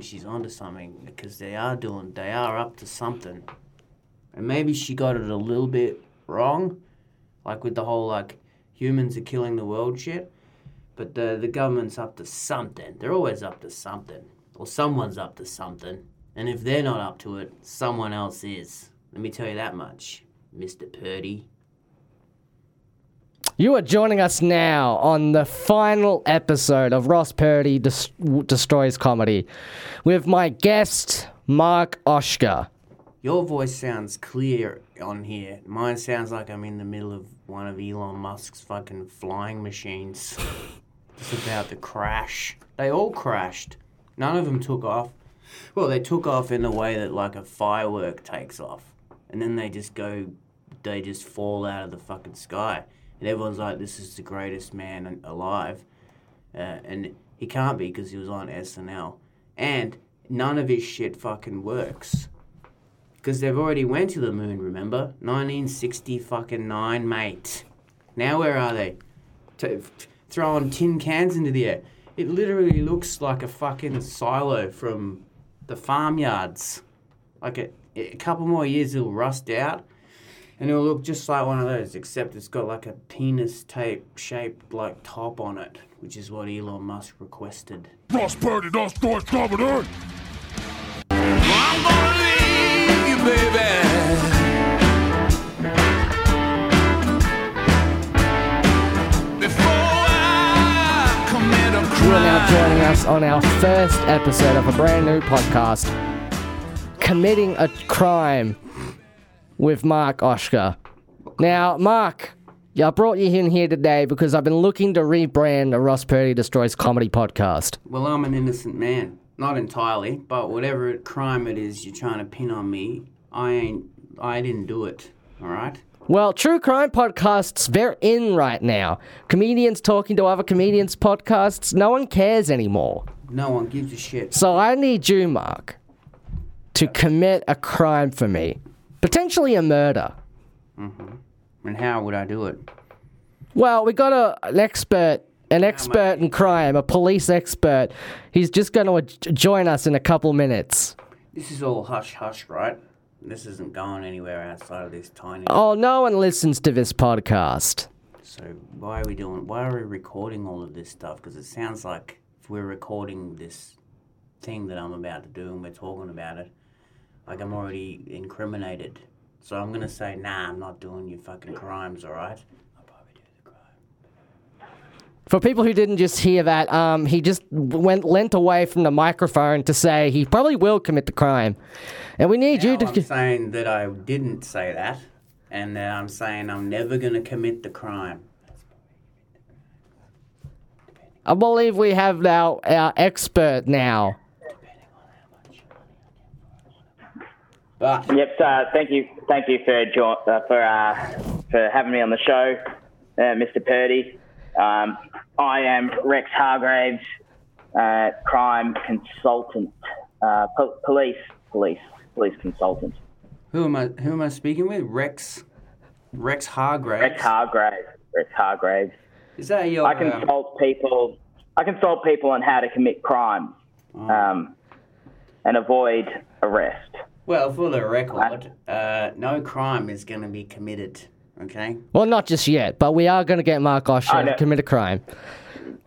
she's onto something because they are doing, they are up to something. And maybe she got it a little bit wrong, like with the whole like humans are killing the world shit. But the the government's up to something. They're always up to something, or someone's up to something. And if they're not up to it, someone else is. Let me tell you that much, Mister Purdy. You are joining us now on the final episode of Ross Purdy Des- Destroys Comedy with my guest, Mark Oshka. Your voice sounds clear on here. Mine sounds like I'm in the middle of one of Elon Musk's fucking flying machines. It's about to crash. They all crashed. None of them took off. Well, they took off in the way that like a firework takes off, and then they just go, they just fall out of the fucking sky, and everyone's like, "This is the greatest man alive," uh, and he can't be because he was on SNL, and none of his shit fucking works. Because they've already went to the moon, remember? 1960 fucking nine, mate. Now where are they? T- throwing tin cans into the air. It literally looks like a fucking silo from the farmyards. Like a, a couple more years, it'll rust out, and it'll look just like one of those, except it's got like a penis tape shaped like top on it, which is what Elon Musk requested. Ross Purdy destroys comedy. I'm gonna leave you, eh? baby. Before I commit a You are now joining us on our first episode of a brand new podcast, Committing a Crime with Mark Oshka. Now, Mark, I brought you in here today because I've been looking to rebrand the Ross Purdy Destroys Comedy podcast. Well, I'm an innocent man. Not entirely, but whatever crime it is you're trying to pin on me, I ain't. I didn't do it. All right. Well, true crime podcasts, they're in right now. Comedians talking to other comedians podcasts, no one cares anymore. No one gives a shit. So I need you, Mark, to commit a crime for me. Potentially a murder. Mm-hmm. And how would I do it? Well, we got a, an expert, an expert in crime, a police expert. He's just going to join us in a couple minutes. This is all hush hush, right? This isn't going anywhere outside of this tiny. Oh, no one listens to this podcast. So why are we doing? Why are we recording all of this stuff? Because it sounds like if we're recording this thing that I'm about to do and we're talking about it, like I'm already incriminated. So I'm gonna say, nah, I'm not doing your fucking crimes, all right? I'll probably do the crime. For people who didn't just hear that, um, he just went leant away from the microphone to say he probably will commit the crime, and we need you to. I'm saying that I didn't say that, and that I'm saying I'm never gonna commit the crime. I believe we have now our expert now. But Yep. Uh, thank you. Thank you for jo- uh, for uh, for having me on the show, uh, Mr. Purdy. Um, I am Rex Hargraves, uh, crime consultant, uh, po- police, police, police consultant. who am I? Who am I speaking with? Rex. Rex Hargraves. Rex Hargraves. Rex Hargraves. Is that your? I um, consult people. I consult people on how to commit crimes um, and avoid arrest. Well, for the record, uh, no crime is going to be committed. Okay. Well, not just yet, but we are going to get Mark Osher I to commit a crime.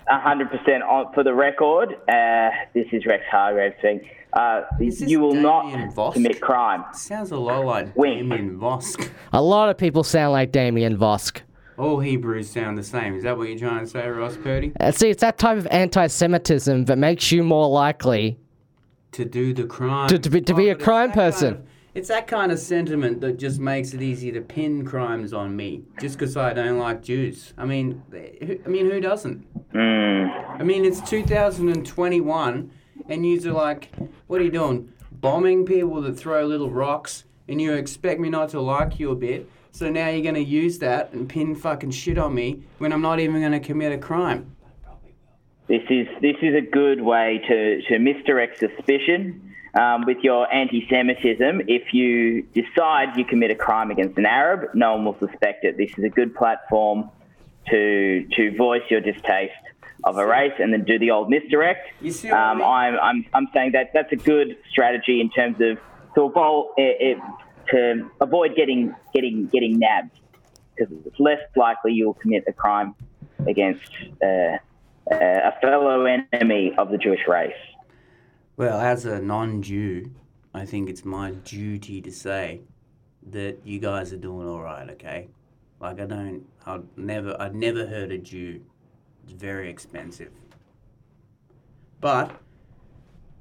A hundred percent on for the record. Uh, this is Rex Hargraves saying, uh, you will Damien not Vosk? commit crime. Sounds a lot like Wink. Damien Vosk. A lot of people sound like Damien Vosk. All Hebrews sound the same. Is that what you're trying to say, Ross Purdy? Uh, see, it's that type of anti-Semitism that makes you more likely. To do the crime. To- to be- to be a crime that kind person. of- it's that kind of sentiment that just makes it easy to pin crimes on me, just because I don't like Jews. I mean, who, I mean, who doesn't? Mm. I mean, it's 2021, and you're like, what are you doing? Bombing people that throw little rocks, and you expect me not to like you a bit. So now you're going to use that and pin fucking shit on me when I'm not even going to commit a crime. This is this is a good way to, to misdirect suspicion um, with your anti-Semitism. If you decide you commit a crime against an Arab, no one will suspect it. This is a good platform to to voice your distaste of a race and then do the old misdirect. You see what I um, mean? I'm, I'm, I'm saying that that's a good strategy in terms of to avoid, it, it, to avoid getting, getting, getting nabbed because it's less likely you'll commit a crime against uh, uh, a fellow enemy of the Jewish race. Well, as a non-Jew, I think it's my duty to say that you guys are doing all right. Okay, like I don't, I've never, I've never heard a Jew. It's very expensive. But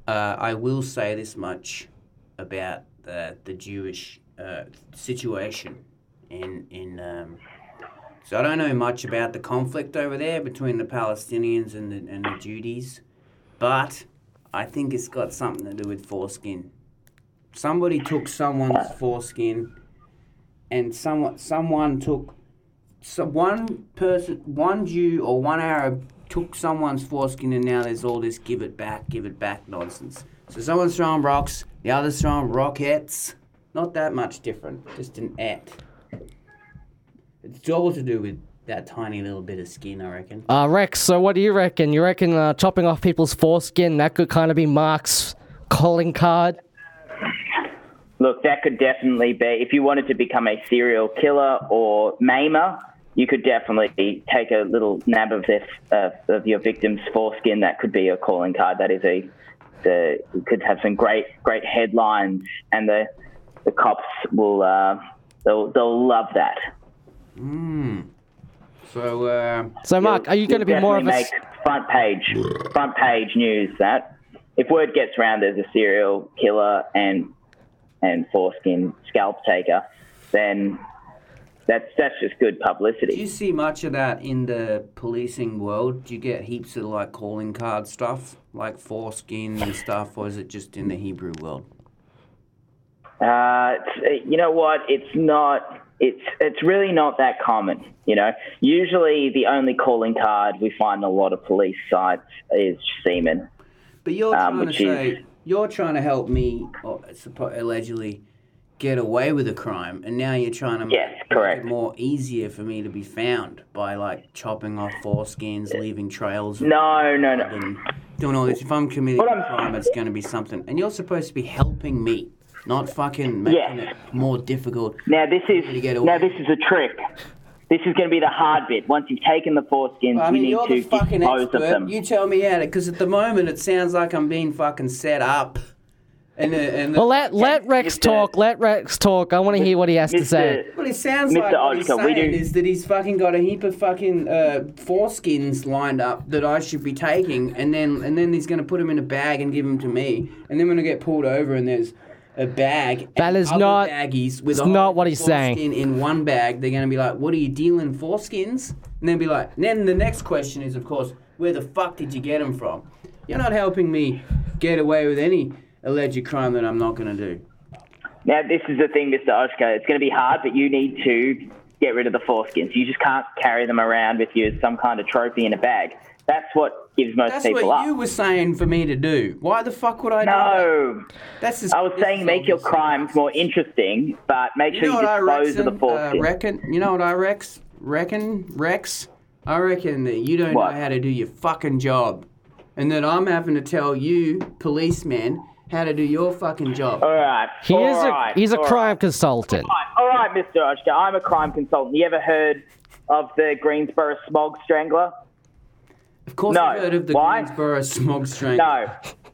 uh, I will say this much about the the Jewish uh, situation in in. Um, so I don't know much about the conflict over there between the Palestinians and the and the Judies, but I think it's got something to do with foreskin. Somebody took someone's foreskin, and someone someone took, so one person, one Jew or one Arab took someone's foreskin, and now there's all this give it back, give it back nonsense. So someone's throwing rocks, the other's throwing rockets. Not that much different, just an et. It's all to do with that tiny little bit of skin, I reckon. Uh, Rex, so what do you reckon? You reckon uh, chopping off people's foreskin, that could kind of be Mark's calling card? Look, that could definitely be, if you wanted to become a serial killer or maimer, you could definitely take a little nab of this, uh, of your victim's foreskin. That could be a calling card. That is a, the, it could have some great, great headlines, and the, the cops will, uh, they'll, they'll love that. So, uh, So, Mark, are you going to be more of a. definitely make front page, front page news that if word gets around there's a serial killer and and foreskin scalp taker, then that's that's just good publicity. Do you see much of that in the policing world? Do you get heaps of like calling card stuff, like foreskin and stuff, or is it just in the Hebrew world? Uh, it's, you know what? It's not. It's it's really not that common. You know, usually the only calling card we find in a lot of police sites is semen. But you're Um, trying to say is- you're trying to help me, or allegedly, get away with a crime, and now you're trying to Yes, make correct. it more easier for me to be found by like chopping off foreskins, leaving trails. No, no, no. doing all this. If I'm committing a I'm- crime, it's going to be something. And you're supposed to be helping me, not fucking making Yes. it more difficult. Now this is to get now this is a trick. This is going to be the hard bit. Once you've taken the foreskins, I you mean, need you're to the fucking dispose of expert. them. You tell me how to, because at the moment it sounds like I'm being fucking set up. And, uh, and Well, let, let Rex Mr. talk. Let Rex talk. I want to hear what he has to say. Mr. What it sounds Mr. like what he's Oscar, we saying do- is that he's fucking got a heap of fucking uh, foreskins lined up that I should be taking, and then and then he's gonna put them in a bag and give them to me, and then when I get pulled over and there's a bag, That and is other not- baggies with it's a whole not what he's saying. in one bag. They're gonna be like, "What are you dealing foreskins?" And then be like, and then the next question is, of course, where the fuck did you get them from? You're not helping me get away with any alleged crime that I'm not gonna do. Now this is the thing, Mr. Oshka. It's going to be hard, but you need to get rid of the foreskins. You just can't carry them around with you as some kind of trophy in a bag. That's what gives most That's people what you were saying for me to do. Why the fuck would I do that? no, That's just, I was saying make your obvious. crimes more interesting, but make You sure know you what I dispose of the reckon, uh, reckon? You know what I rex? Reckon? Rex? I reckon that you don't What? know how to do your fucking job. And that I'm having to tell you, policemen, how to do your fucking job. all right. He all is a right, he's a crime right. consultant. All right, Mr. Oshka. I'm a crime consultant. You ever heard of the Greensboro smog strangler? Of course No. I've heard of the Why? Greensboro smog strain. No.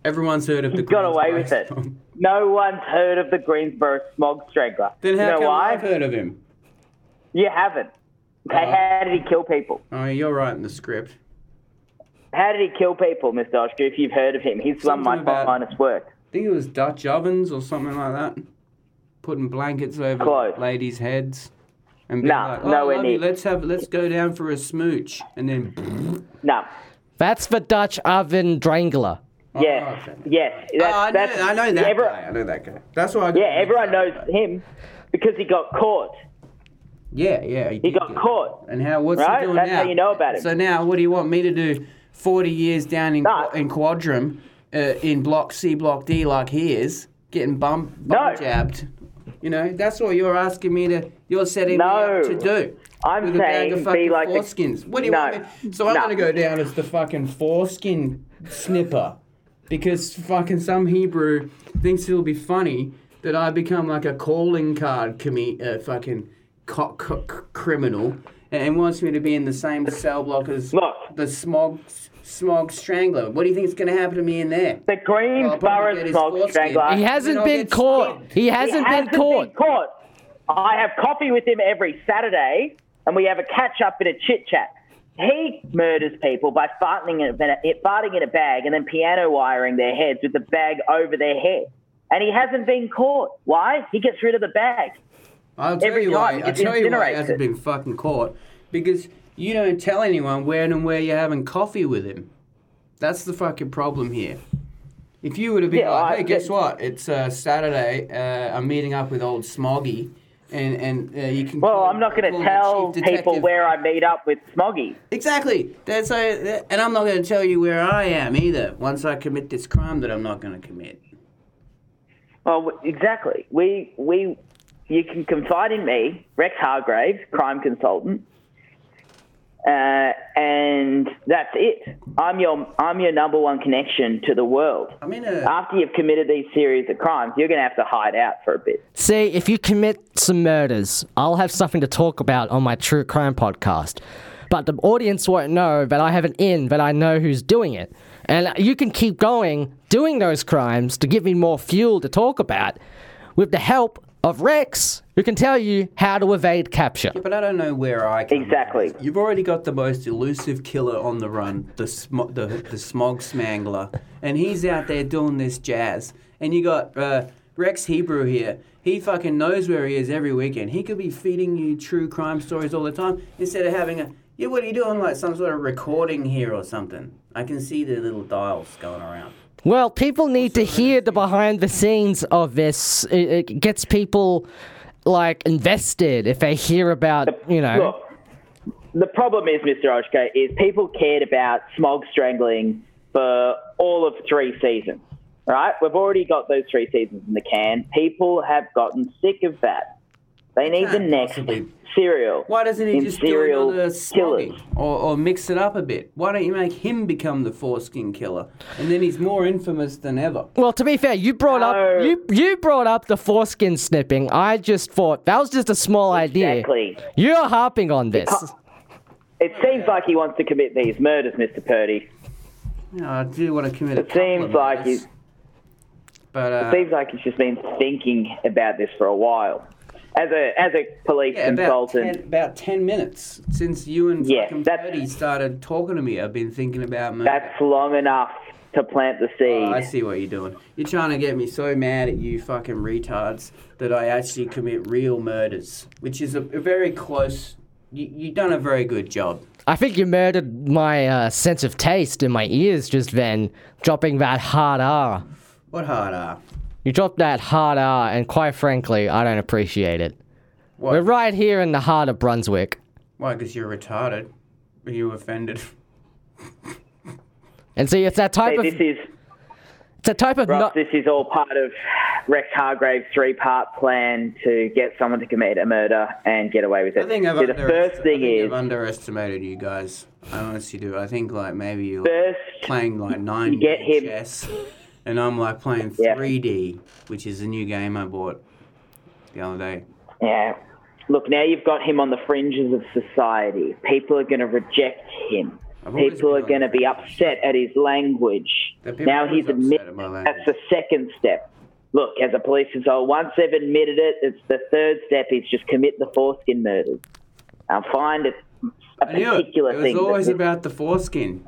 Everyone's heard of the He got away with it. No one's heard of the Greensboro smog strangler. Then you how know come why? I've heard of him? You haven't. Okay, Oh. Uh-huh. how did he kill people? Oh, you're right in the script. How did he kill people, Mr. Oshka, if you've heard of him? He's of my about- finest work. I think it was Dutch ovens or something like that. Putting blankets over Close. ladies' heads. And being Nah, like, oh, near. let's have let's go down for a smooch. And then No. That's the Dutch oven drangler. Yes. okay. Yes. That's, Oh, I, know, I know that every- guy. I know that guy. That's why Yeah, everyone up knows with him because he got caught. Yeah, yeah. He did got caught. And how? What's Right? he doing That's now? how you know about it. So now, what do you want me to do? Forty years down in Nah. in Quadrum, uh, in Block C, Block D, like he is, getting bum, bum No. jabbed. You know, that's what you're asking me to. You're setting me up to do. I'm with a bag of saying fucking be like the- foreskins. What do you No. want me? So I'm No. gonna go down as the fucking foreskin snipper because fucking some Hebrew thinks it'll be funny that I become like a calling card commi- uh, fucking co- co- criminal and wants me to be in the same cell block as Look. the smog smog strangler. What do you think is gonna happen to me in there? The Well, I'll probably Greensboro Smog foreskin. Strangler. He hasn't been caught. He hasn't He been hasn't caught. Been caught. I have coffee with him every Saturday, and we have a catch up and a chit chat. He murders people by farting in, a, farting in a bag and then piano wiring their heads with the bag over their head. And he hasn't been caught. Why? He gets rid of the bag. I'll tell Every you why. I'll tell you why he hasn't been fucking caught. Because you don't tell anyone when and where you're having coffee with him. That's the fucking problem here. If you would have been Yeah, like, I- hey, guess what? It's uh, Saturday. Uh, I'm meeting up with old Smoggy, and and uh, you can. Well, I'm not going to tell people where I meet up with Smoggy. Exactly. That's uh, and I'm not going to tell you where I am either. Once I commit this crime that I'm not going to commit. Well, exactly. We we you can confide in me, Rex Hargraves, crime consultant, uh, and that's it. I'm your I'm your number one connection to the world. I'm in a. After you've committed these series of crimes, you're going to have to hide out for a bit. See, if you commit some murders, I'll have something to talk about on my true crime podcast. But the audience won't know that I have an in, that I know who's doing it. And you can keep going doing those crimes to give me more fuel to talk about with the help of Rex, who can tell you how to evade capture. But I don't know where I come Exactly. You've already got the most elusive killer on the run, the sm- the, the smog smangler, and he's out there doing this jazz. And you got uh, Rex Hebrew here. He fucking knows where he is every weekend. He could be feeding you true crime stories all the time instead of having a yeah. What are you doing? Like some sort of recording here or something? I can see the little dials going around. Well, people need to hear the behind the scenes of this. It, it gets people like invested if they hear about, you know. Look, the problem is, Mr. Oshka, is people cared about smog strangling for all of three seasons. Right? We've already got those three seasons in the can. People have gotten sick of that. They need the next possibly- serial. Why doesn't he in just do serial another killers. smoggy or, or mix it up a bit? Why don't you make him become the foreskin killer, and then he's more infamous than ever? Well, to be fair, you brought No. up you you brought up the foreskin snipping. I just thought that was just a small idea. Exactly. You're harping on this. It seems like he wants to commit these murders, Mr. Purdy. You know, I do want to commit. It couple seems of like murders, he's but uh, seems like he's just been thinking about this for a while. As a as a police yeah, about consultant, ten, about ten minutes since you and Yeah, fucking that's- Purdy started talking to me. I've been thinking about murder. that's long enough to plant the seed. Oh, I see what you're doing. You're trying to get me so mad at you fucking retards that I actually commit real murders, which is a, a very close. You, you've done a very good job. I think you murdered my uh, sense of taste in my ears just then, dropping that hard R. What hard R? You dropped that hard R, and quite frankly, I don't appreciate it. What? We're right here in the heart of Brunswick. Why? Because you're retarded. Are you offended? And see, it's that type Hey, of this is it's a type of Ross, not. this is all part of Rex Hargrave's three-part plan to get someone to commit a murder and get away with it. I think I've, See, the underest- first thing think is I've underestimated you guys. I honestly do. I think like maybe you're first playing like nine you get him- chess, and I'm like playing Yeah. 3D, which is a new game I bought the other day. Yeah. Look, now you've got him on the fringes of society. People are going to reject him. People are going to be upset at his language. Now he's admitted that's the second step. Look, as a police consultant, once they've admitted it, it's the third step is just commit the foreskin murders. I'll find it a knew it. It was thing. that- always about the foreskin.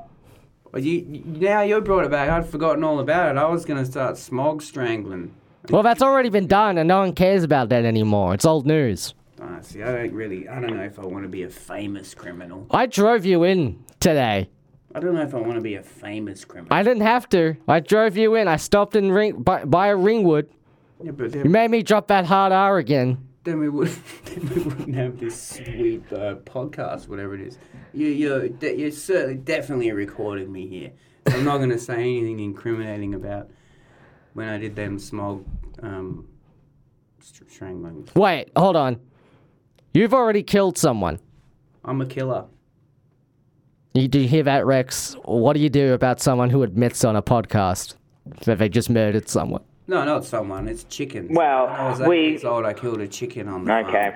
Well, you, now you brought it back. I'd forgotten all about it. I was going to start smog strangling. Well, that's already been done, and no one cares about that anymore. It's old news. Uh, see, I don't really. I don't know if I want to be a famous criminal. I drove you in today. I don't know if I want to be a famous criminal. I didn't have to. I drove you in. I stopped in ring by, by a ringwood. yeah, but You made me drop that hard R again. Then we would. Then we wouldn't have this sweet uh, podcast, whatever it is. You, you're, de- you're certainly definitely recording me here. I'm not going to say anything incriminating about when I did them smog um, str- strangling. Wait, hold on. You've already killed someone. I'm a killer. You, do you hear that, Rex? What do you do about someone who admits on a podcast that they just murdered someone? No, not someone. It's chickens. Well, when I was eight we- years old, I killed a chicken on the Okay.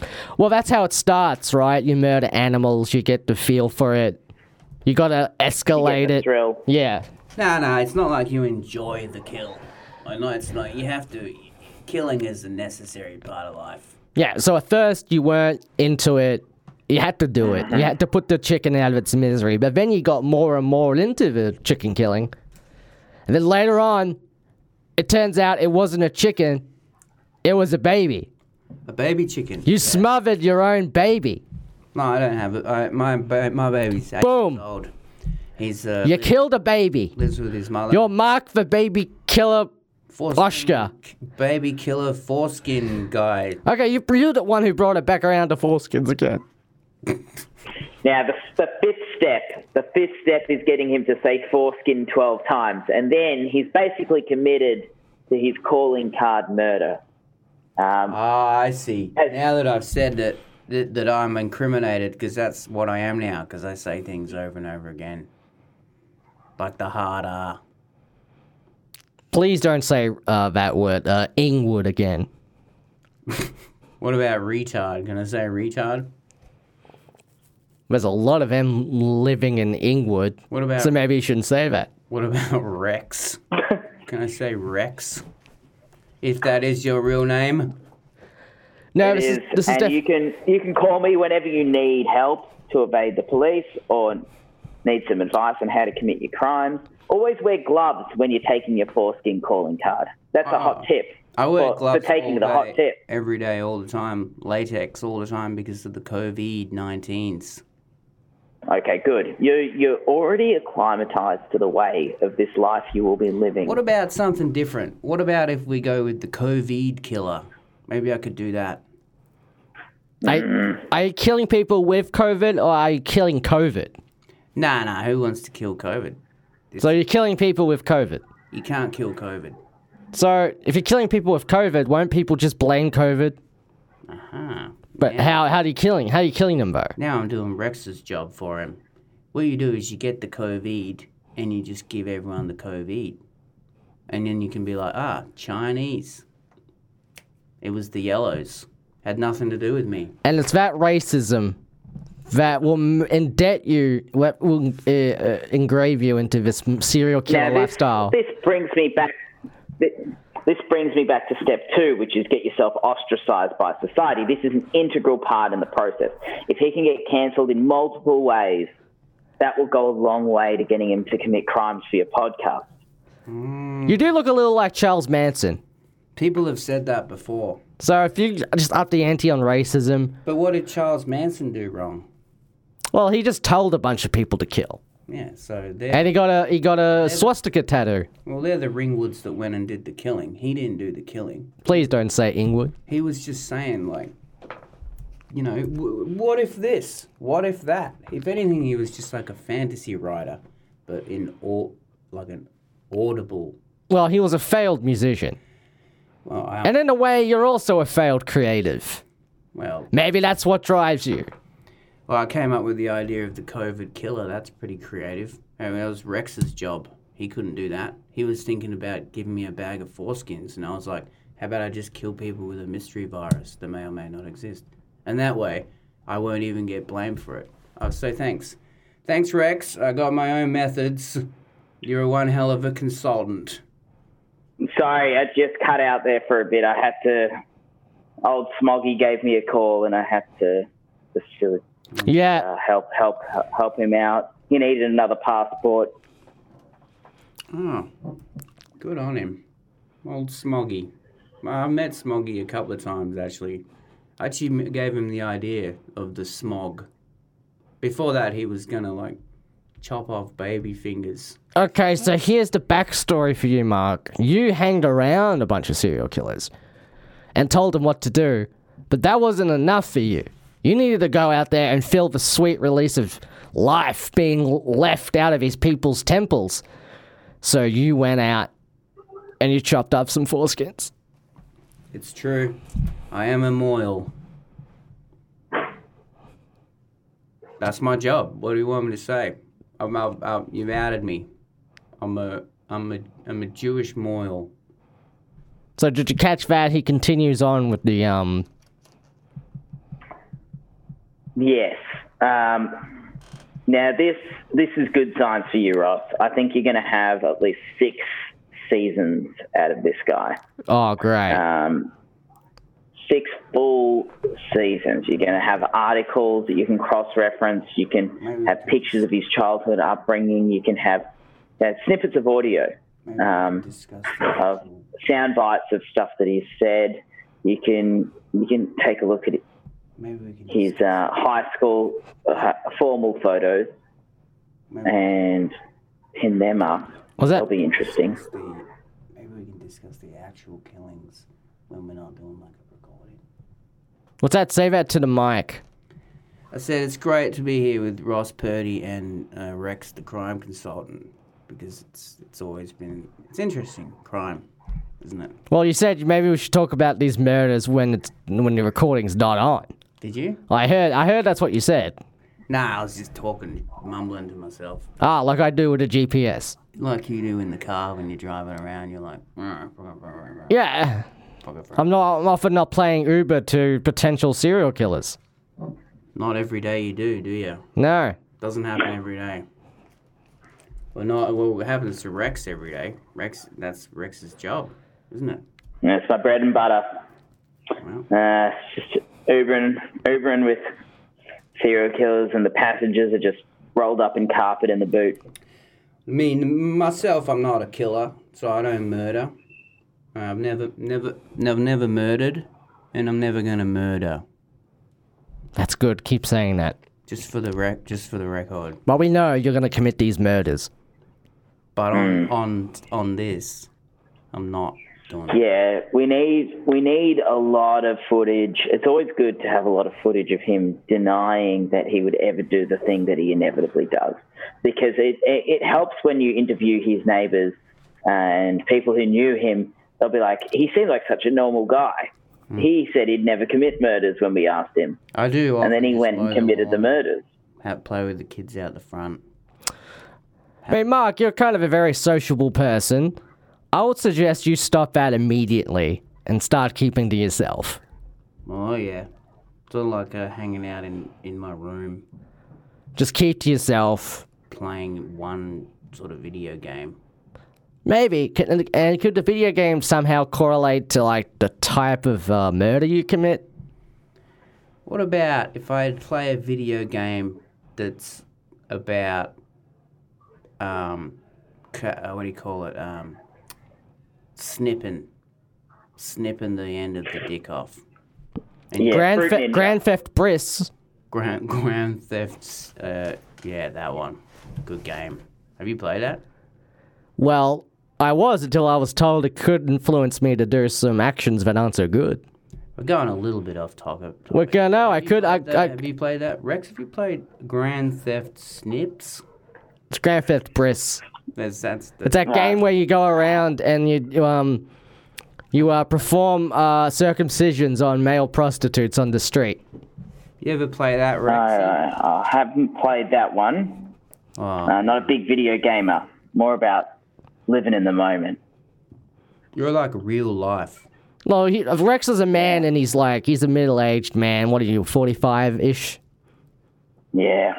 farm. Well, that's how it starts, right? You murder animals, you get the feel for it. You gotta escalate the it. thrill. Yeah. No, no, it's not like you enjoy the kill. Like, no, it's not. You have to. Killing is a necessary part of life. Yeah, so at first you weren't into it. You had to do it. You had to put the chicken out of its misery. But then you got more and more into the chicken killing. And then later on, it turns out it wasn't a chicken, it was a baby. A baby chicken. You smothered your own baby. No, I don't have it. I, my ba- my baby's eight Boom. years old. He's uh, You li- killed a baby. lives with his mother. You're Mark the baby killer. Foreskin Oscar. Baby killer foreskin guy. Okay, you, you're the one who brought it back around to foreskins again. Now, the, the fifth step, the fifth step is getting him to say foreskin 12 times. And then he's basically committed to his calling card murder. Um, Ah, I see. Hey. Now that I've said that that, that I'm incriminated, because that's what I am now, because I say things over and over again. Like the hard R. Please don't say uh, that word, uh, Ingwood again. What about retard? Can I say retard? There's a lot of them living in Ingwood. What about So maybe you shouldn't say that. what about Rex? Can I say Rex? If that is your real name? No, it this is, is, this is and def- you can you can call me whenever you need help to evade the police or need some advice on how to commit your crimes. Always wear gloves when you're taking your foreskin calling card. That's a hot ah. tip. I wear for, gloves for taking all the day, hot tip. every day, all the time. Latex all the time because of the COVID 19s. Okay, good. You you're already acclimatized to the way of this life you will be living. What about something different? What about if we go with the COVID killer? Maybe I could do that. are, are you killing people with COVID or are you killing COVID? Nah, nah, who wants to kill COVID? So you're killing people with COVID. You can't kill COVID. So if you're killing people with COVID, won't people just blame COVID? Uh Huh. But Yeah. how how are you killing? How are you killing them though? Now I'm doing Rex's job for him. What you do is you get the COVID and you just give everyone the COVID. And then you can be like, ah, Chinese. It was the yellows. Had nothing to do with me. And it's that racism that will m- indebt you, that will uh, uh, engrave you into this serial killer Now, this, lifestyle. this brings me back. thi- This brings me back to step two, which is get yourself ostracized by society. This is an integral part in the process. If he can get cancelled in multiple ways, that will go a long way to getting him to commit crimes for your podcast. Mm. You do look a little like Charles Manson. People have said that before. So if you just up the ante on racism, But what did Charles Manson do wrong? well, he just told a bunch of people to kill, Yeah, so they're, and he got a he got a swastika tattoo. well, they're the Ringwoods that went and did the killing. He didn't do the killing. Please don't say Ingwood. He was just saying, like, you know, w- what if this? What if that? If anything, he was just like a fantasy writer, but in all like an audible. Well, he was a failed musician, Well, I, and in a way, you're also a failed creative. well, Maybe that's what drives you. Well, I came up with the idea of the COVID killer. That's pretty creative. I mean, that was Rex's job. He couldn't do that. He was thinking about giving me a bag of foreskins, and I was like, how about I just kill people with a mystery virus that may or may not exist? And that way, I won't even get blamed for it. Oh, so thanks. Thanks, Rex. I got my own methods. You're one hell of a consultant. Sorry, I just cut out there for a bit. I had to. Old Smoggy gave me a call, and I had to just to, Yeah, uh, help help help him out. He needed another passport. Oh, good on him. Old Smoggy. I met Smoggy a couple of times, actually. I actually gave him the idea of the smog. Before that, he was gonna, like, chop off baby fingers. Okay, so here's the backstory for you, Mark. You hanged around a bunch of serial killers and told them what to do, but that wasn't enough for you. You needed to go out there and feel the sweet release of life being left out of his people's temples. So you went out and you chopped up some foreskins. It's true. I am a moil. That's my job. What do you want me to say? I'm, I'm, I'm, you've outed me. I'm a, I'm a, I'm a Jewish moil. So did you catch that? He continues on with the um. Yes. Um, now this this is good signs for you, Ross. I think you're going to have at least six seasons out of this guy. Oh, great. Um, six full seasons. You're going to have articles that you can cross-reference. You can have pictures of his childhood upbringing. You can have uh, snippets of audio, um, of sound bites of stuff that he's said. You can you can take a look at Maybe we can. His uh, high school uh, formal photos maybe and pin them up. Was that? That'll be interesting. the, maybe we can discuss the actual killings when we're not doing like a recording. what's that? Say that to the mic. I said it's great to be here with Ross Purdy and uh, Rex, the crime consultant, because it's it's always been it's interesting crime, isn't it? Well, you said maybe we should talk about these murders when it's when the recording's not on. Did you? I heard. I heard that's what you said. Nah, I was just talking, mumbling to myself, Ah, like I do with a GPS. like you do in the car when you're driving around. You're like, Yeah, I'm not. I'm often not playing Uber to potential serial killers. not every day you do, do you? No. Doesn't happen every day. Well, not well. It happens to Rex every day. Rex, that's Rex's job, isn't it? That's my bread and butter. Well, Uh, it's just Ubering, Ubering with serial killers, and the passengers are just rolled up in carpet in the boot. I mean, myself, I'm not a killer, so I don't murder. I've never, never, never, never murdered, and I'm never gonna murder. That's good. Keep saying that. Just for the rec, just for the record. But we know you're gonna commit these murders. But on hmm. on on this, I'm not doing it. Yeah, we need we need a lot of footage. It's always good to have a lot of footage of him denying that he would ever do the thing that he inevitably does, because it it, it helps when you interview his neighbors and people who knew him. They'll be like, he seems like such a normal guy. Hmm. He said he'd never commit murders when we asked him, I do. and then he went and committed the murders. Have play with the kids out the front. I mean, Mark, you're kind of a very sociable person. I would suggest you stop that immediately and start keeping to yourself. Oh yeah, sort of like uh, hanging out in in my room, Just keep to yourself. playing one sort of video game. Maybe. Can, and could the video game somehow correlate to like the type of uh, murder you commit? What about if I play a video game that's about um, ca- uh, what do you call it? Um, snipping, snipping the end of the dick off. And Yeah, Grand, Fe- Grand Theft Briss. Grand Grand Thefts. Uh, yeah, that one. Good game. Have you played that? Well, I was until I was told it could influence me to do some actions that aren't so good. We're going a little bit off topic. We're gonna know. I could. I. I, have you played that, Rex? Have you played Grand Theft Snips? it's Grand Theft Briss. That's that's. The, It's that game where you go around and you you, um you uh, perform uh, circumcisions on male prostitutes on the street. you ever play that, Rex? I, I haven't played that one. oh, Uh, not a big video gamer. More about living in the moment. you're like real life. Well, he, Rex is a man and he's like he's a middle aged man. What are you, forty five ish? Yeah.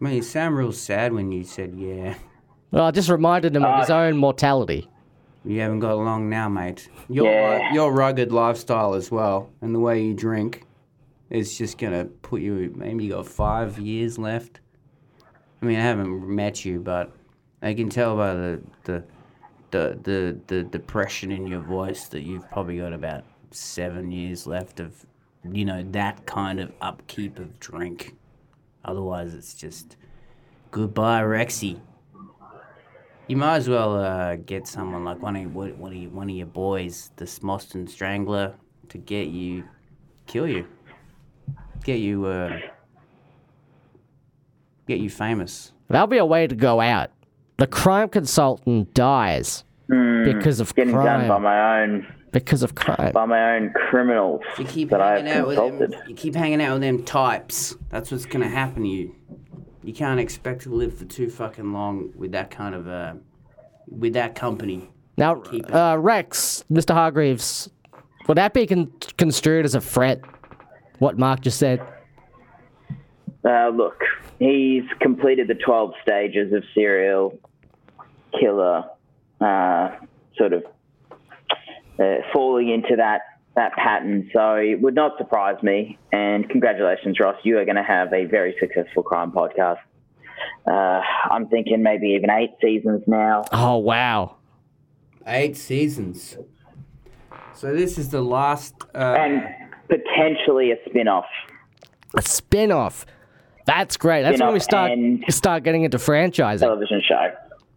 I mean, you sound real sad when you said yeah. Well, I just reminded him of his uh, own mortality. You haven't got long now, mate. Your Yeah. your rugged lifestyle as well, and the way you drink, is just gonna put you. Maybe you got five years left. I mean, I haven't met you, but I can tell by the the the the, the depression in your voice that you've probably got about seven years left of, you know, that kind of upkeep of drink. Otherwise, it's just goodbye, Rexy. You might as well uh, get someone like one of one one of, your, one of your boys, the Smoston Strangler, to get you, kill you, get you, uh, get you famous. That'll be a way to go out. The crime consultant dies. Hmm. because of Getting done by my own Because of crime. by my own criminals You keep that I have hanging out with them. You keep hanging out with them types. That's what's gonna happen to you. You can't expect to live for too fucking long with that kind of uh, with that company. Now, uh, Rex, Mr. Hargraves, would that be con- construed as a threat? What Mark just said. Uh, look, he's completed the 12 stages of serial killer, uh, sort of uh, falling into that, that pattern. So it would not surprise me. And congratulations, Ross. You are going to have a very successful crime podcast. Uh, I'm thinking maybe even eight seasons now. Oh, wow. Eight seasons. So this is the last. Uh, And potentially a spin off. A spin off. That's great. That's when we start start getting into franchising. television show.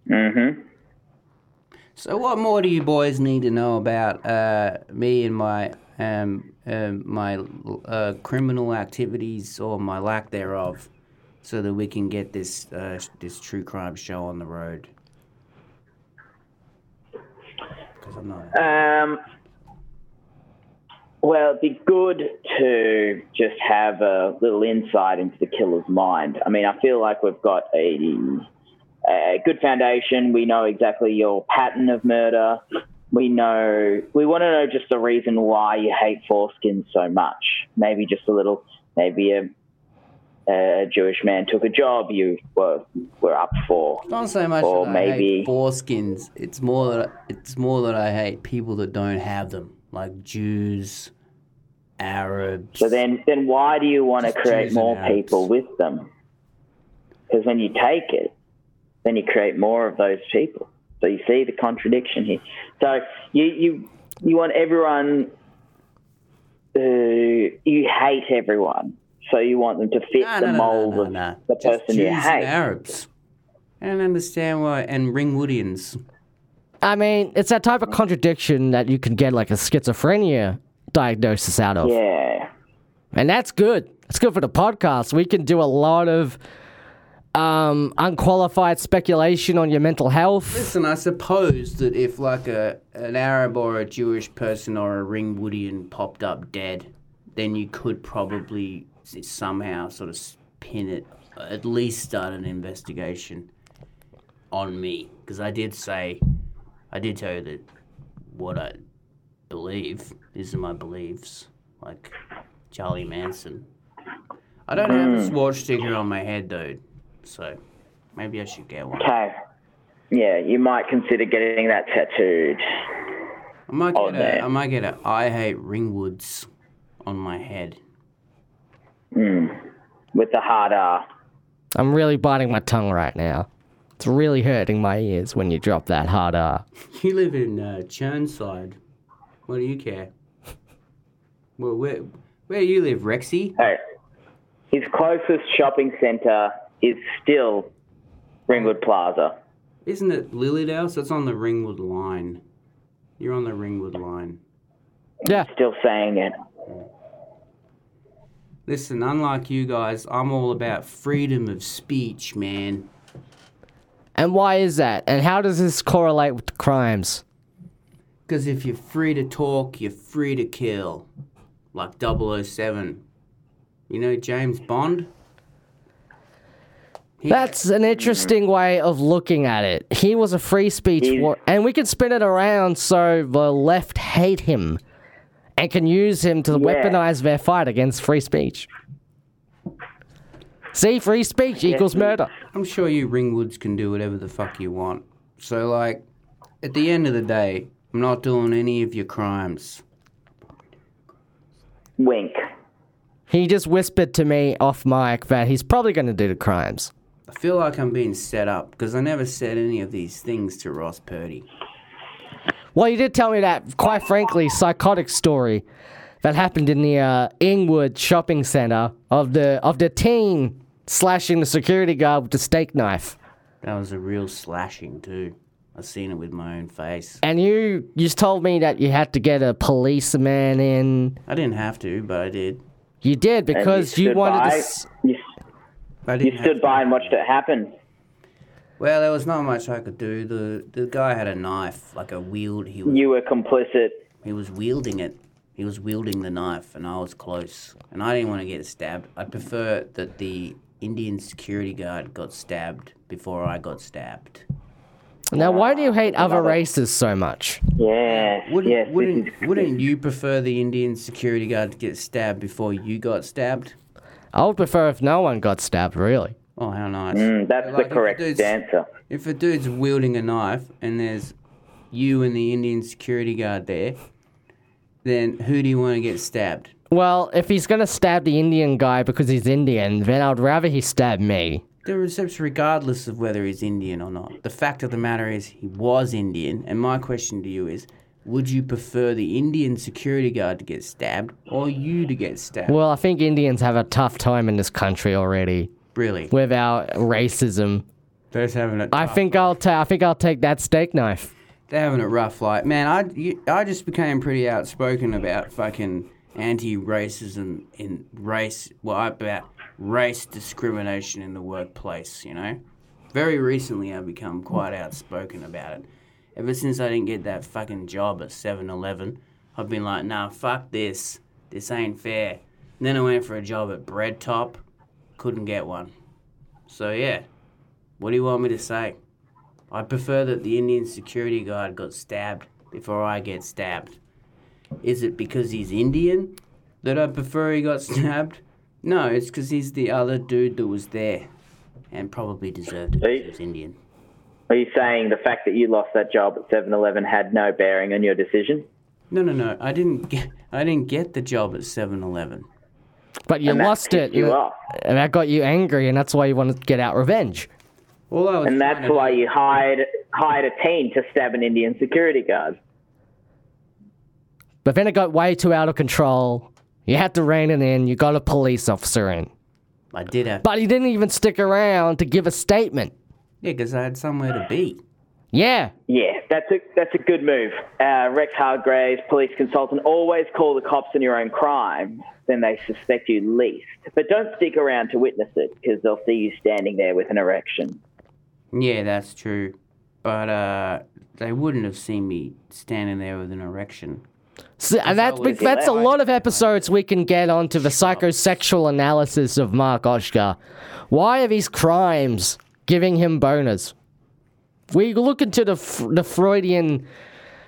Mm-hmm. So what more do you boys need to know about uh, me and my um, um my uh, criminal activities or my lack thereof, so that we can get this uh, this true crime show on the road? Because I'm not. Um, well, it'd be good to just have a little insight into the killer's mind. I mean, I feel like we've got a, a good foundation. We know exactly your pattern of murder. We know, we want to know just the reason why you hate foreskins so much. Maybe just a little, maybe a, a Jewish man took a job you were, were up for. It's not so much Or that I maybe- hate foreskins. It's more that it's more that I hate people that don't have them, like Jews, Arabs. So then, then why do you want to create more people with them? Because when you take it, then you create more of those people. So you see the contradiction here. So you you you want everyone. Uh, you hate everyone, so you want them to fit No, the no, no, mold no, of no, no. the Just person you Jews and hate. Arabs. I don't understand why. And Ringwoodians. I mean, it's that type of contradiction that you can get like a schizophrenia diagnosis out of. Yeah. And that's good. It's good for the podcast. We can do a lot of um, unqualified speculation on your mental health. Listen, I suppose that if like a an Arab or a Jewish person or a Ringwoodian popped up dead, then you could probably somehow sort of pin it, at least start an investigation on me, because I did say, I did tell you that what I believe. These are my beliefs, like Charlie Manson. I don't have a swatch sticker on my head though, so maybe I should get one. Okay. Yeah, you might consider getting that tattooed. I might get a, no. I might get a I hate ringwoods on my head. with the hard R. I'm really biting my tongue right now. It's really hurting my ears when you drop that hard R. You live in uh, Chirnside. What do you care? Well, where where do you live, Rexy? Hey, his closest shopping centre is still Ringwood Plaza. Isn't it Lilydale? So it's on the Ringwood line. You're on the Ringwood line. Yeah. Still saying it. Listen, unlike you guys, I'm all about freedom of speech, man. And why is that? And how does this correlate with crimes? Because if you're free to talk, you're free to kill. Like 007. You know James Bond? He- That's an interesting way of looking at it. He was a free speech He's- war, and we can spin it around so the left hate him and can use him to Yeah. weaponize their fight against free speech. See, free speech equals murder. I'm sure you Ringwoods can do whatever the fuck you want. So, like, at the end of the day, I'm not doing any of your crimes. Wink. He just whispered to me off mic that he's probably going to do the crimes. I feel like I'm being set up because I never said any of these things to Ross Purdy. Well, you did tell me that, quite frankly, psychotic story that happened in the uh, Ingwood shopping center of the of the teen slashing the security guard with the steak knife. That was a real slashing, too. I seen it with my own face. And you you just told me that you had to get a policeman in. I didn't have to, but I did. You did because you, stood wanted by, to. S- You, I you didn't stood by and watched it happen. Well, there was not much I could do. The the guy had a knife, like a wield. He was You were complicit. he was wielding it. He was wielding the knife, and I was close. And I didn't want to get stabbed. I prefer that the Indian security guard got stabbed before I got stabbed. Now, why do you hate other races so much? Yeah. Wouldn't yes. wouldn't wouldn't you prefer the Indian security guard to get stabbed before you got stabbed? I would prefer if no one got stabbed, really. Oh, how nice! Mm, that's Like, the correct dude's- answer. If a dude's wielding a knife and there's you and the Indian security guard there, then who do you want to get stabbed? Well, if he's gonna stab the Indian guy because he's Indian, then I'd rather he stab me. The recepts regardless of whether he's Indian or not. The fact of the matter is he was Indian, and my question to you is would you prefer the Indian security guard to get stabbed or you to get stabbed? Well, I think Indians have a tough time in this country already really? with our racism. They're just having it I tough. think I'll ta- I think I'll take that steak knife. They're having a rough. Like, man, I, you- I just became pretty outspoken about fucking anti-racism in race. Well, about race discrimination in the workplace. You know, very recently I've become quite outspoken about it. Ever since I didn't get that fucking job at 7-Eleven, I've been like, nah, fuck this. This ain't fair. And then I went for a job at Breadtop, couldn't get one. So yeah, what do you want me to say? I prefer that the Indian security guard got stabbed before I get stabbed. Is it because he's Indian that I prefer he got stabbed? No, it's because he's the other dude that was there and probably deserved it because he was Indian. Are you saying the fact that you lost that job at 7-Eleven had no bearing on your decision? No, no, no. I didn't get. I didn't get the job at 7-Eleven. But you And that lost it, you and- off. and that got you angry, and that's why you wanted to get out revenge. All I was And that's to why you hired hired a team to stab an Indian security guard. But then it got way too out of control. You had to rein it in. You got a police officer in. I did have. But he didn't even stick around to give a statement. Yeah, because I had somewhere to be. Yeah. Yeah, that's a that's a good move. Uh, Rex Hargraves, police consultant, always call the cops on your own crime. Then they suspect you least. But don't stick around to witness it because they'll see you standing there with an erection. Yeah, that's true. But uh, they wouldn't have seen me standing there with an erection. So, and that's, always that's a lot of episodes we can get onto the psychosexual analysis of Mark Oshka. Why are these crimes giving him boners? We look into the, the Freudian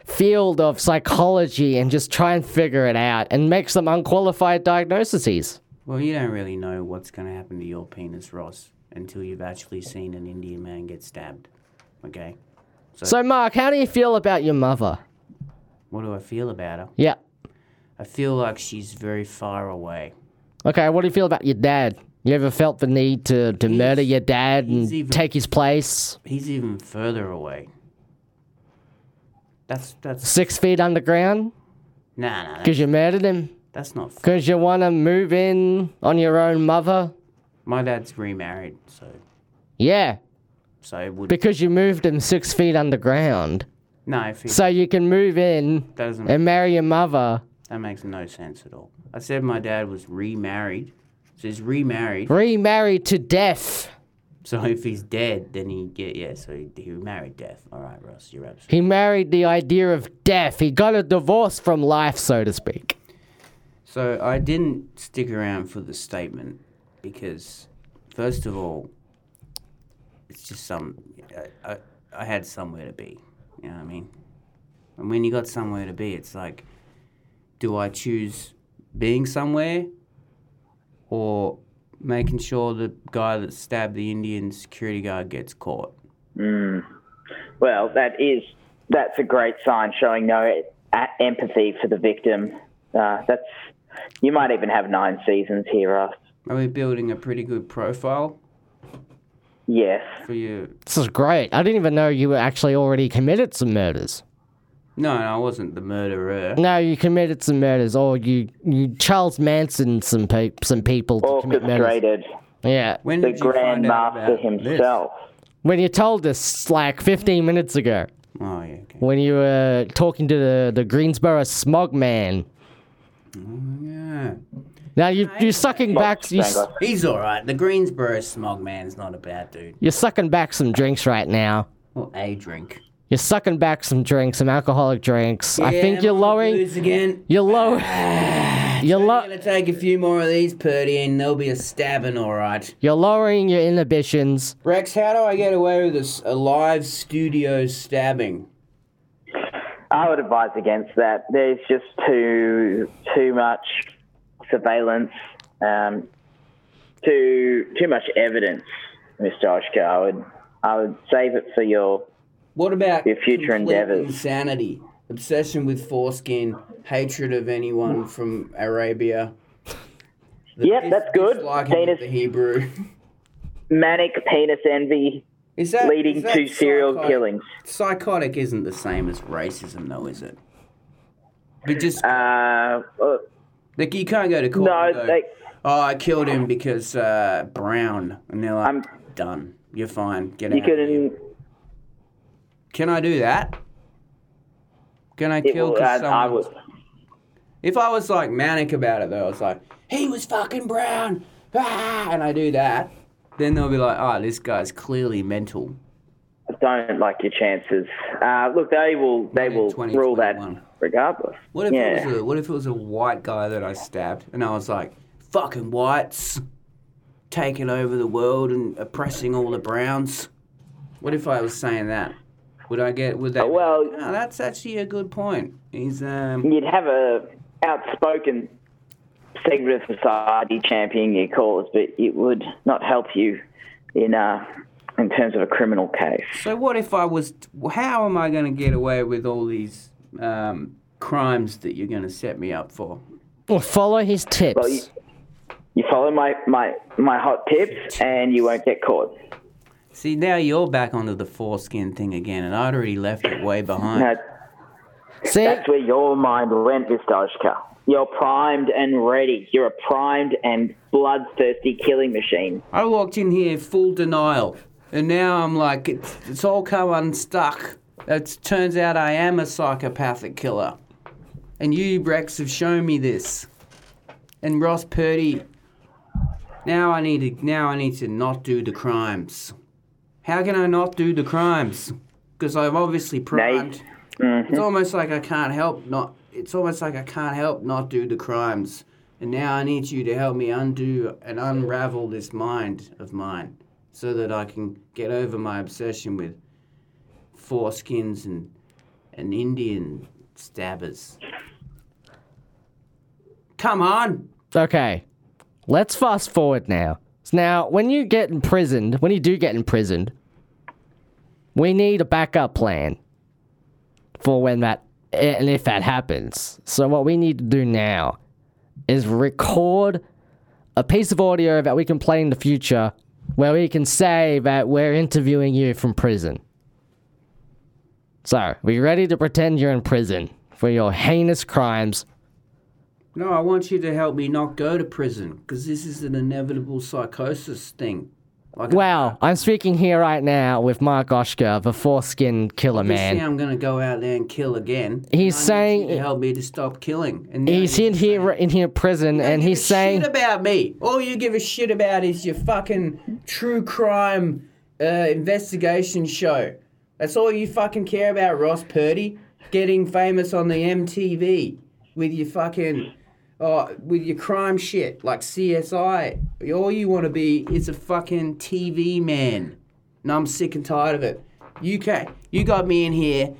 field of psychology and just try and figure it out and make some unqualified diagnoses. Well, you don't really know what's going to happen to your penis, Ross, until you've actually seen an Indian man get stabbed. Okay? So, Mark, how do you feel about your mother? What do I feel about her? Yeah. I feel like she's very far away. Okay, what do you feel about your dad? You ever felt the need to, to murder your dad and even- take his place? He's even further away. That's that's Six feet underground? nah nah. Because you murdered him? that's not. Because you want to move in on your own mother? My dad's remarried, so Yeah, so it would. because you moved him six feet underground. no, So you can move in doesn't, and marry your mother. that makes no sense at all. I said my dad was remarried, so he's remarried. Remarried to death. So if he's dead, then he get yeah. So he, he married death. All right, Ross, you're absolutely. He married the idea of death. He got a divorce from life, so to speak. So I didn't stick around for the statement because, first of all, it's just some. I, I, I had somewhere to be. You know what I mean? And when you got somewhere to be, it's like, do I choose being somewhere, or making sure the guy that stabbed the Indian security guard gets caught? Well, that is that's a great sign showing no empathy for the victim. Uh, that's you might even have nine seasons here, Ross. Are we building a pretty good profile Yes. for you? This is great. I didn't even know you were actually already committed some murders. No, no, I wasn't the murderer. No, you committed some murders, or you you Charles Manson some pe- some people to commit murders. Orchestrated Yeah. When the did you Grand find out Master about this? himself. When you told us like 15 minutes ago, Oh yeah, okay. when you were talking to the the Greensboro smog man. Yeah. Now you you're sucking back you, Thank God. He's alright. The Greensboro smog man's not a bad dude. you're sucking back some drinks right now. Or a drink. You're sucking back some drinks, some alcoholic drinks. I Yeah, think you're more lowering. booze again. You're low. You're I'm gonna take a few more of these, Purdy, and there'll be a stabbing, alright. You're lowering your inhibitions. Rex, how do I get away with this a live studio stabbing? I would advise against that. There's just too too much surveillance, um, too too much evidence, Mr. Oshka. I would I would save it for your What about Your future complete endeavours. Insanity, obsession with foreskin, hatred of anyone from Arabia. The Yep, that's good. Penis- the Hebrew. manic penis envy Is that leading is that to serial psychotic? killings. Psychotic isn't the same as racism, though, is it? But just Uh, uh, like you can't go to court. no, go, they, oh, I killed him because uh, brown, and they're like, I'm- done. You're fine. Get you out. of here." Can I do that? Can I It, kill? will- I would. If I was like manic about it though, I was like, he was fucking brown, ah, and I do that, then they'll be like, oh, this guy's clearly mental. I don't like your chances. Uh, look, they will. They will 20, rule that 21. regardless. What if yeah. it was a what if it was a white guy that I stabbed, and I was like, fucking whites, taking over the world and oppressing all the browns? What if I was saying that? Would I get? Would they? be well- like, "Oh, that's actually a good point. He's um. You'd have a outspoken segment of society championing your cause, but it would not help you in uh, in terms of a criminal case. So what if I was? How am I going to get away with all these um, crimes that you're going to set me up for? Well, follow his tips. Well, you, you follow my, my, my hot tips, and you won't get caught. See, now you're back onto the foreskin thing again, and I'd already left it way behind. No, See, that's where your mind went, Mr. Oshka. You're primed and ready. You're a primed and bloodthirsty killing machine. I walked in here full denial, and now I'm like, it's, it's all come unstuck. It turns out I am a psychopathic killer, and you Rex have shown me this. And Ross Purdy, now I need to now I need to not do the crimes. How can I not do the crimes? Because I've obviously primed. It's mm-hmm. almost like I can't help not. It's almost like I can't help not do the crimes. And now I need you to help me undo and unravel this mind of mine, so that I can get over my obsession with foreskins and and Indian stabbers. Come on. okay, let's fast forward now. Now, when you get imprisoned, when you do get imprisoned, we need a backup plan for when that and if that happens. So what we need to do now is record a piece of audio that we can play in the future where we can say that we're interviewing you from prison. So, you ready to pretend you're in prison for your heinous crimes? No, I want you to help me not go to prison, because this is an inevitable psychosis thing. Like, Well, I'm speaking here right now with Mark Oshka, the foreskin killer man. I'm going to go out there and kill again. He's I saying- he to help me to stop killing. And He's in here saying- in here prison, and he's saying shit about me. All you give a shit about is your fucking true crime uh, investigation show. That's all you fucking care about, Ross Purdy. Getting famous on the MTV with your fucking, uh, with your crime shit like CSI. All you want to be is a fucking TV man. And I'm sick and tired of it. You can You got me in here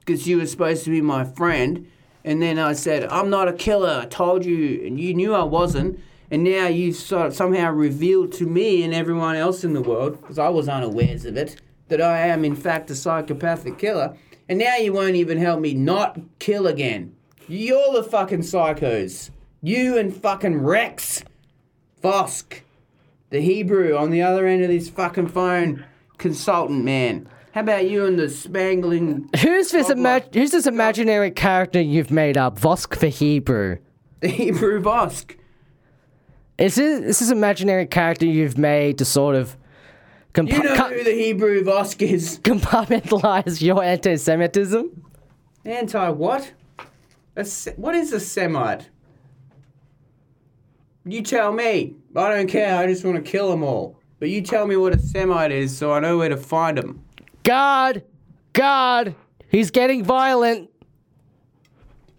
because you were supposed to be my friend. And then I said, I'm not a killer. I told you, and you knew I wasn't. And now you've sort of somehow revealed to me and everyone else in the world, because I was unawares of it, that I am in fact a psychopathic killer. And now you won't even help me not kill again. You're the fucking psychos. You and fucking Rex Vosk, the Hebrew on the other end of this fucking phone, consultant man. How about you and the spangling Who's this Blah, blah. ima- who's this imaginary character you've made up? Vosk the Hebrew. the Hebrew Vosk? Is this, is this imaginary character you've made to sort of compa- You know who the Hebrew Vosk is? compartmentalize your anti-Semitism? Anti what? A se- what is a Semite? You tell me. I don't care. I just want to kill them all. But you tell me what a Semite is so I know where to find them. God! God! He's getting violent!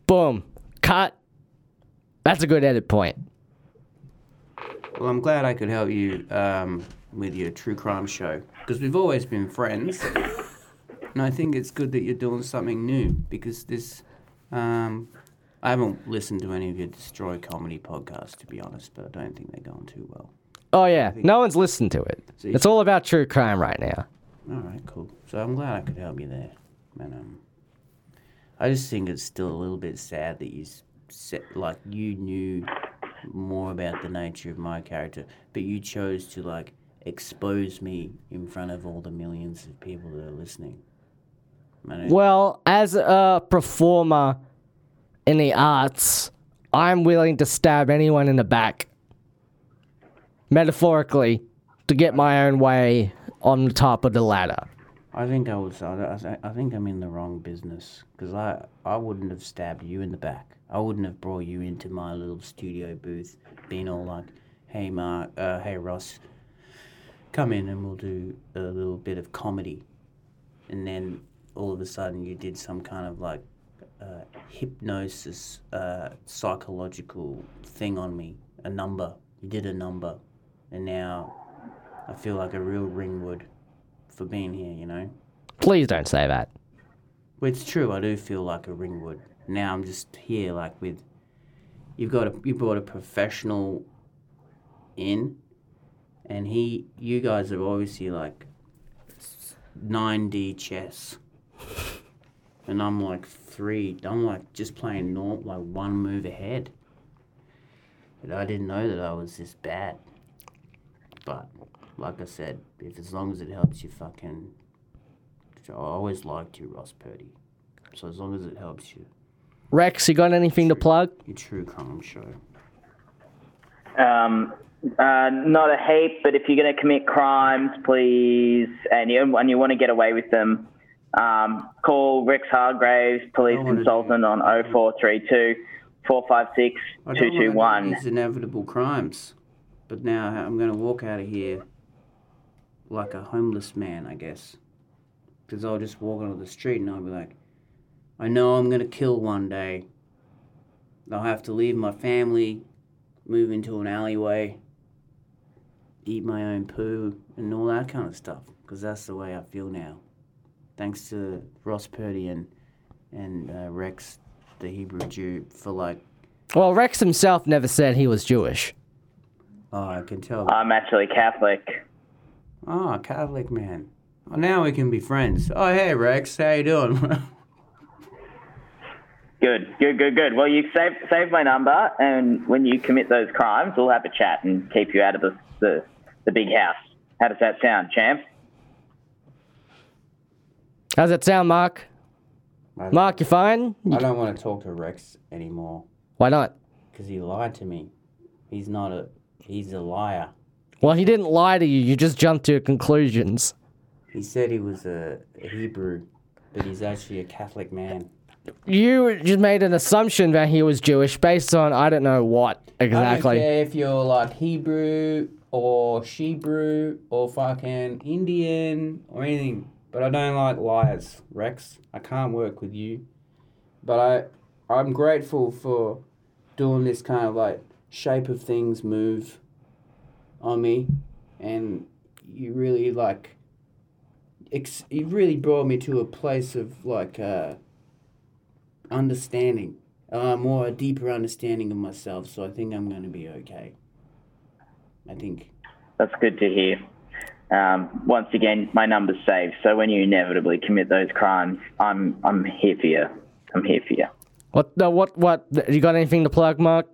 Boom. Cut. That's a good edit point. Well, I'm glad I could help you um, with your true crime show because we've always been friends. And I think it's good that you're doing something new because this. Um, I haven't listened to any of your Destroy Comedy podcasts, to be honest, but I don't think they're going too well. Oh, yeah. No one's listened to it. So you It's all about true crime right now. All right, cool. So I'm glad I could help you there. And um, I just think it's still a little bit sad that you s- said like you knew more about the nature of my character, but you chose to like expose me in front of all the millions of people that are listening. I don't- Well, as a performer in the arts, I'm willing to stab anyone in the back. Metaphorically, to get my own way on the top of the ladder. I think I was. I, I, I think I'm in the wrong business because I I wouldn't have stabbed you in the back. I wouldn't have brought you into my little studio booth, being all like, "Hey Mark, uh, hey Ross, come in and we'll do a little bit of comedy," and then all of a sudden you did some kind of like uh, hypnosis, uh, psychological thing on me, a number. You did a number, and now I feel like a real ringwood for being here, you know? Please don't say that. Well, it's true, I do feel like a ringwood. Now I'm just here, like, with. You've got a, you brought a professional in, and he, you guys are obviously like 9D chess. And I'm like three, I'm like just playing norm, like one move ahead. But I didn't know that I was this bad. But, like I said, if as long as it helps you fucking I always liked you, Ross Purdy. So as long as it helps you, Rex, you got anything to plug? your true crime show. Um, uh, not a heap, but if you're going to commit crimes, please, and you and you want to get away with them, um, call Rex Hargraves, police consultant on 0432 456 I don't wanna do 221. these inevitable crimes, but now I'm going to walk out of here like a homeless man, I guess. Because I'll just walk onto the street and I'll be like, I know I'm going to kill one day. I'll have to leave my family, move into an alleyway, eat my own poo, and all that kind of stuff. Because that's the way I feel now. Thanks to Ross Purdy and, and uh, Rex, the Hebrew Jew, for like Well, Rex himself never said he was Jewish. Oh, I can tell. I'm actually Catholic. Oh, Catholic man. Oh, now we can be friends. Oh, hey Rex, how you doing? Good, good, good, good. Well, you save save my number, and when you commit those crimes, we'll have a chat and keep you out of the the, the big house. How does that sound, champ? How's that sound, Mark? Mark, you fine? I don't want to talk to Rex anymore Why not? because he lied to me. He's not a. He's a liar. Well, he didn't lie to you. You just jumped to conclusions. He said he was a, a Hebrew, but he's actually a Catholic man. You just made an assumption that he was Jewish based on I don't know what I don't exactly. care if you're like Hebrew or Shebrew or fucking Indian or anything, but I don't like liars, Rex. I can't work with you. But I, I'm grateful for doing this kind of like shape of things move on me, and you really like. Ex- you really brought me to a place of like uh, understanding uh, more a deeper understanding of myself. So I think I'm going to be okay. I think. That's good to hear. Um, once again, my number's saved, so when you inevitably commit those crimes, I'm I'm here for you. I'm here for you. What? No, what? What? You got anything to plug, Mark?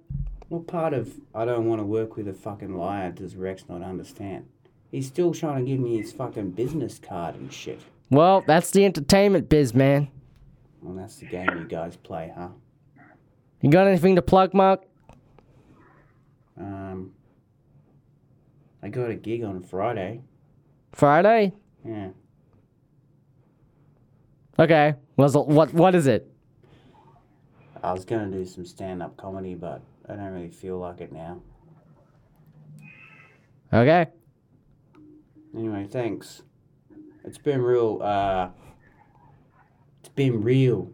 What part of I don't want to work with a fucking liar does Rex not understand? He's still trying to give me his fucking business card and shit. Well, that's the entertainment biz, man. Well, that's the game you guys play, huh? You got anything to plug, Mark? Um, I got a gig on Friday. Friday? Yeah. Okay. Was what? What is it? I was gonna do some stand-up comedy, but I don't really feel like it now. Okay? Anyway, thanks. It's been real. Uh, it's been real.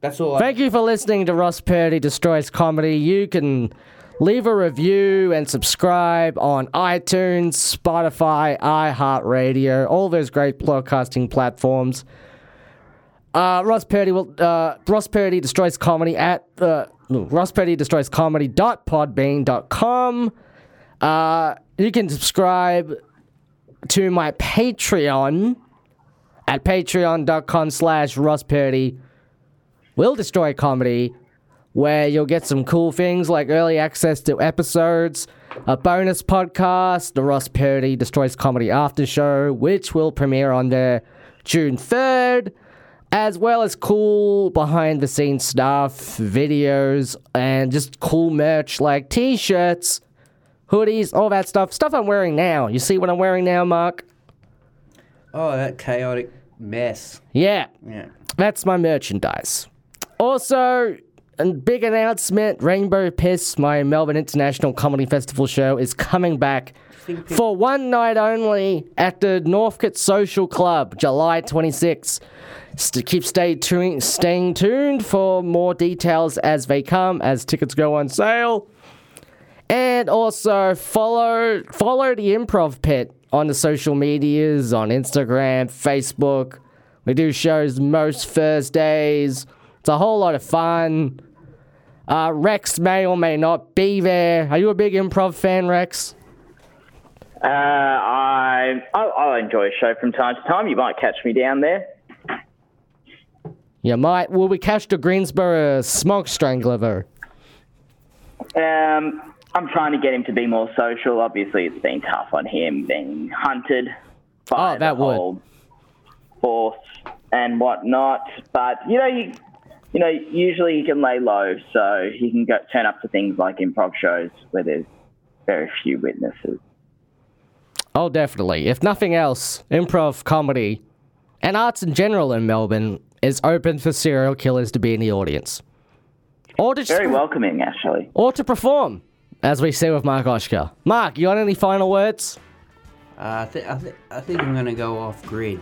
That's all. I, Thank you for listening to Ross Purdy Destroys Comedy. You can leave a review and subscribe on iTunes, Spotify, iHeartRadio, all those great podcasting platforms. Uh, Ross Purdy will uh, Ross Purdy destroys comedy at uh, Ross Purdy destroys comedy dot podbean.com. Uh, you can subscribe to my Patreon at patreon.com slash Ross Purdy will destroy comedy where you'll get some cool things like early access to episodes a bonus podcast the ross Purdy destroys comedy after show which will premiere on there june 3rd as well as cool behind the scenes stuff videos and just cool merch like t-shirts hoodies all that stuff stuff i'm wearing now you see what i'm wearing now mark oh, that chaotic mess. yeah Yeah. that's my merchandise. Also, a big announcement Rainbow Piss, my Melbourne International Comedy Festival show, is coming back for one night only at the Northcote Social Club, July 26th. St- keep stay tuned, staying tuned for more details as they come, as tickets go on sale. And also follow follow the Improv Pit on the social medias on Instagram, Facebook. We do shows most Thursdays. It's a whole lot of fun. Uh, Rex may or may not be there. Are you a big improv fan, Rex? Uh, I I'll, I'll enjoy a show from time to time. You might catch me down there. You might. Will we catch the Greensboro smoke strangler though? Um, I'm trying to get him to be more social. Obviously, it's been tough on him being hunted by Oh, that the would. whole force and whatnot. But you know, you you know, usually he can lay low, so he can go turn up to things like improv shows where there's very few witnesses. Oh, definitely. If nothing else, improv comedy and arts in general in Melbourne is open for serial killers to be in the audience. Or to, Very welcoming, actually. or to perform, as we see with Mark Oshka. Mark, you got any final words? Uh, I, th- I, th- I think I'm gonna go off grid.